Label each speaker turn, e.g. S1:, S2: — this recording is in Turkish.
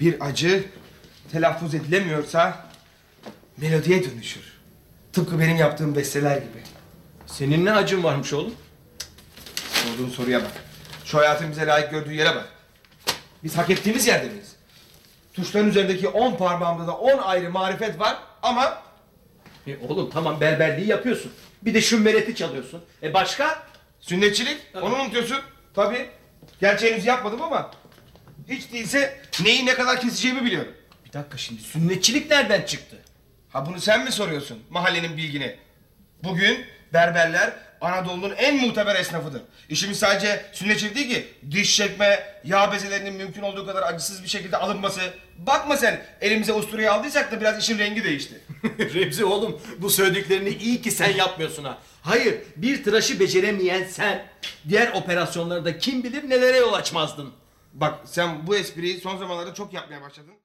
S1: Bir acı telaffuz edilemiyorsa melodiye dönüşür. Tıpkı benim yaptığım besteler gibi.
S2: Senin ne acın varmış oğlum?
S1: Sorduğun soruya bak. Şu hayatın bize layık gördüğü yere bak. Biz hak ettiğimiz yerde miyiz? Tuşların üzerindeki on parmağımda da on ayrı marifet var ama
S2: E, oğlum tamam berberliği yapıyorsun. Bir de şu mereti çalıyorsun. E başka?
S1: sünnetçilik onu unutuyorsun. Tabii. Gerçi henüz yapmadım ama hiç değilse neyi ne kadar keseceğimi biliyorum.
S2: Bir dakika şimdi sünnetçilik nereden çıktı?
S1: Ha bunu sen mi soruyorsun mahallenin bilgini? Bugün berberler Anadolu'nun en muteber esnafıdır. İşimiz sadece sünnetçilik değil ki. Diş çekme, yağ bezelerinin mümkün olduğu kadar acısız bir şekilde alınması. Bakma sen elimize usturayı aldıysak da biraz işin rengi değişti.
S2: Remzi oğlum bu söylediklerini iyi ki sen yapmıyorsun ha. Hayır bir tıraşı beceremeyen sen diğer operasyonlarda kim bilir nelere yol açmazdın.
S1: Bak sen bu espriyi son zamanlarda çok yapmaya başladın.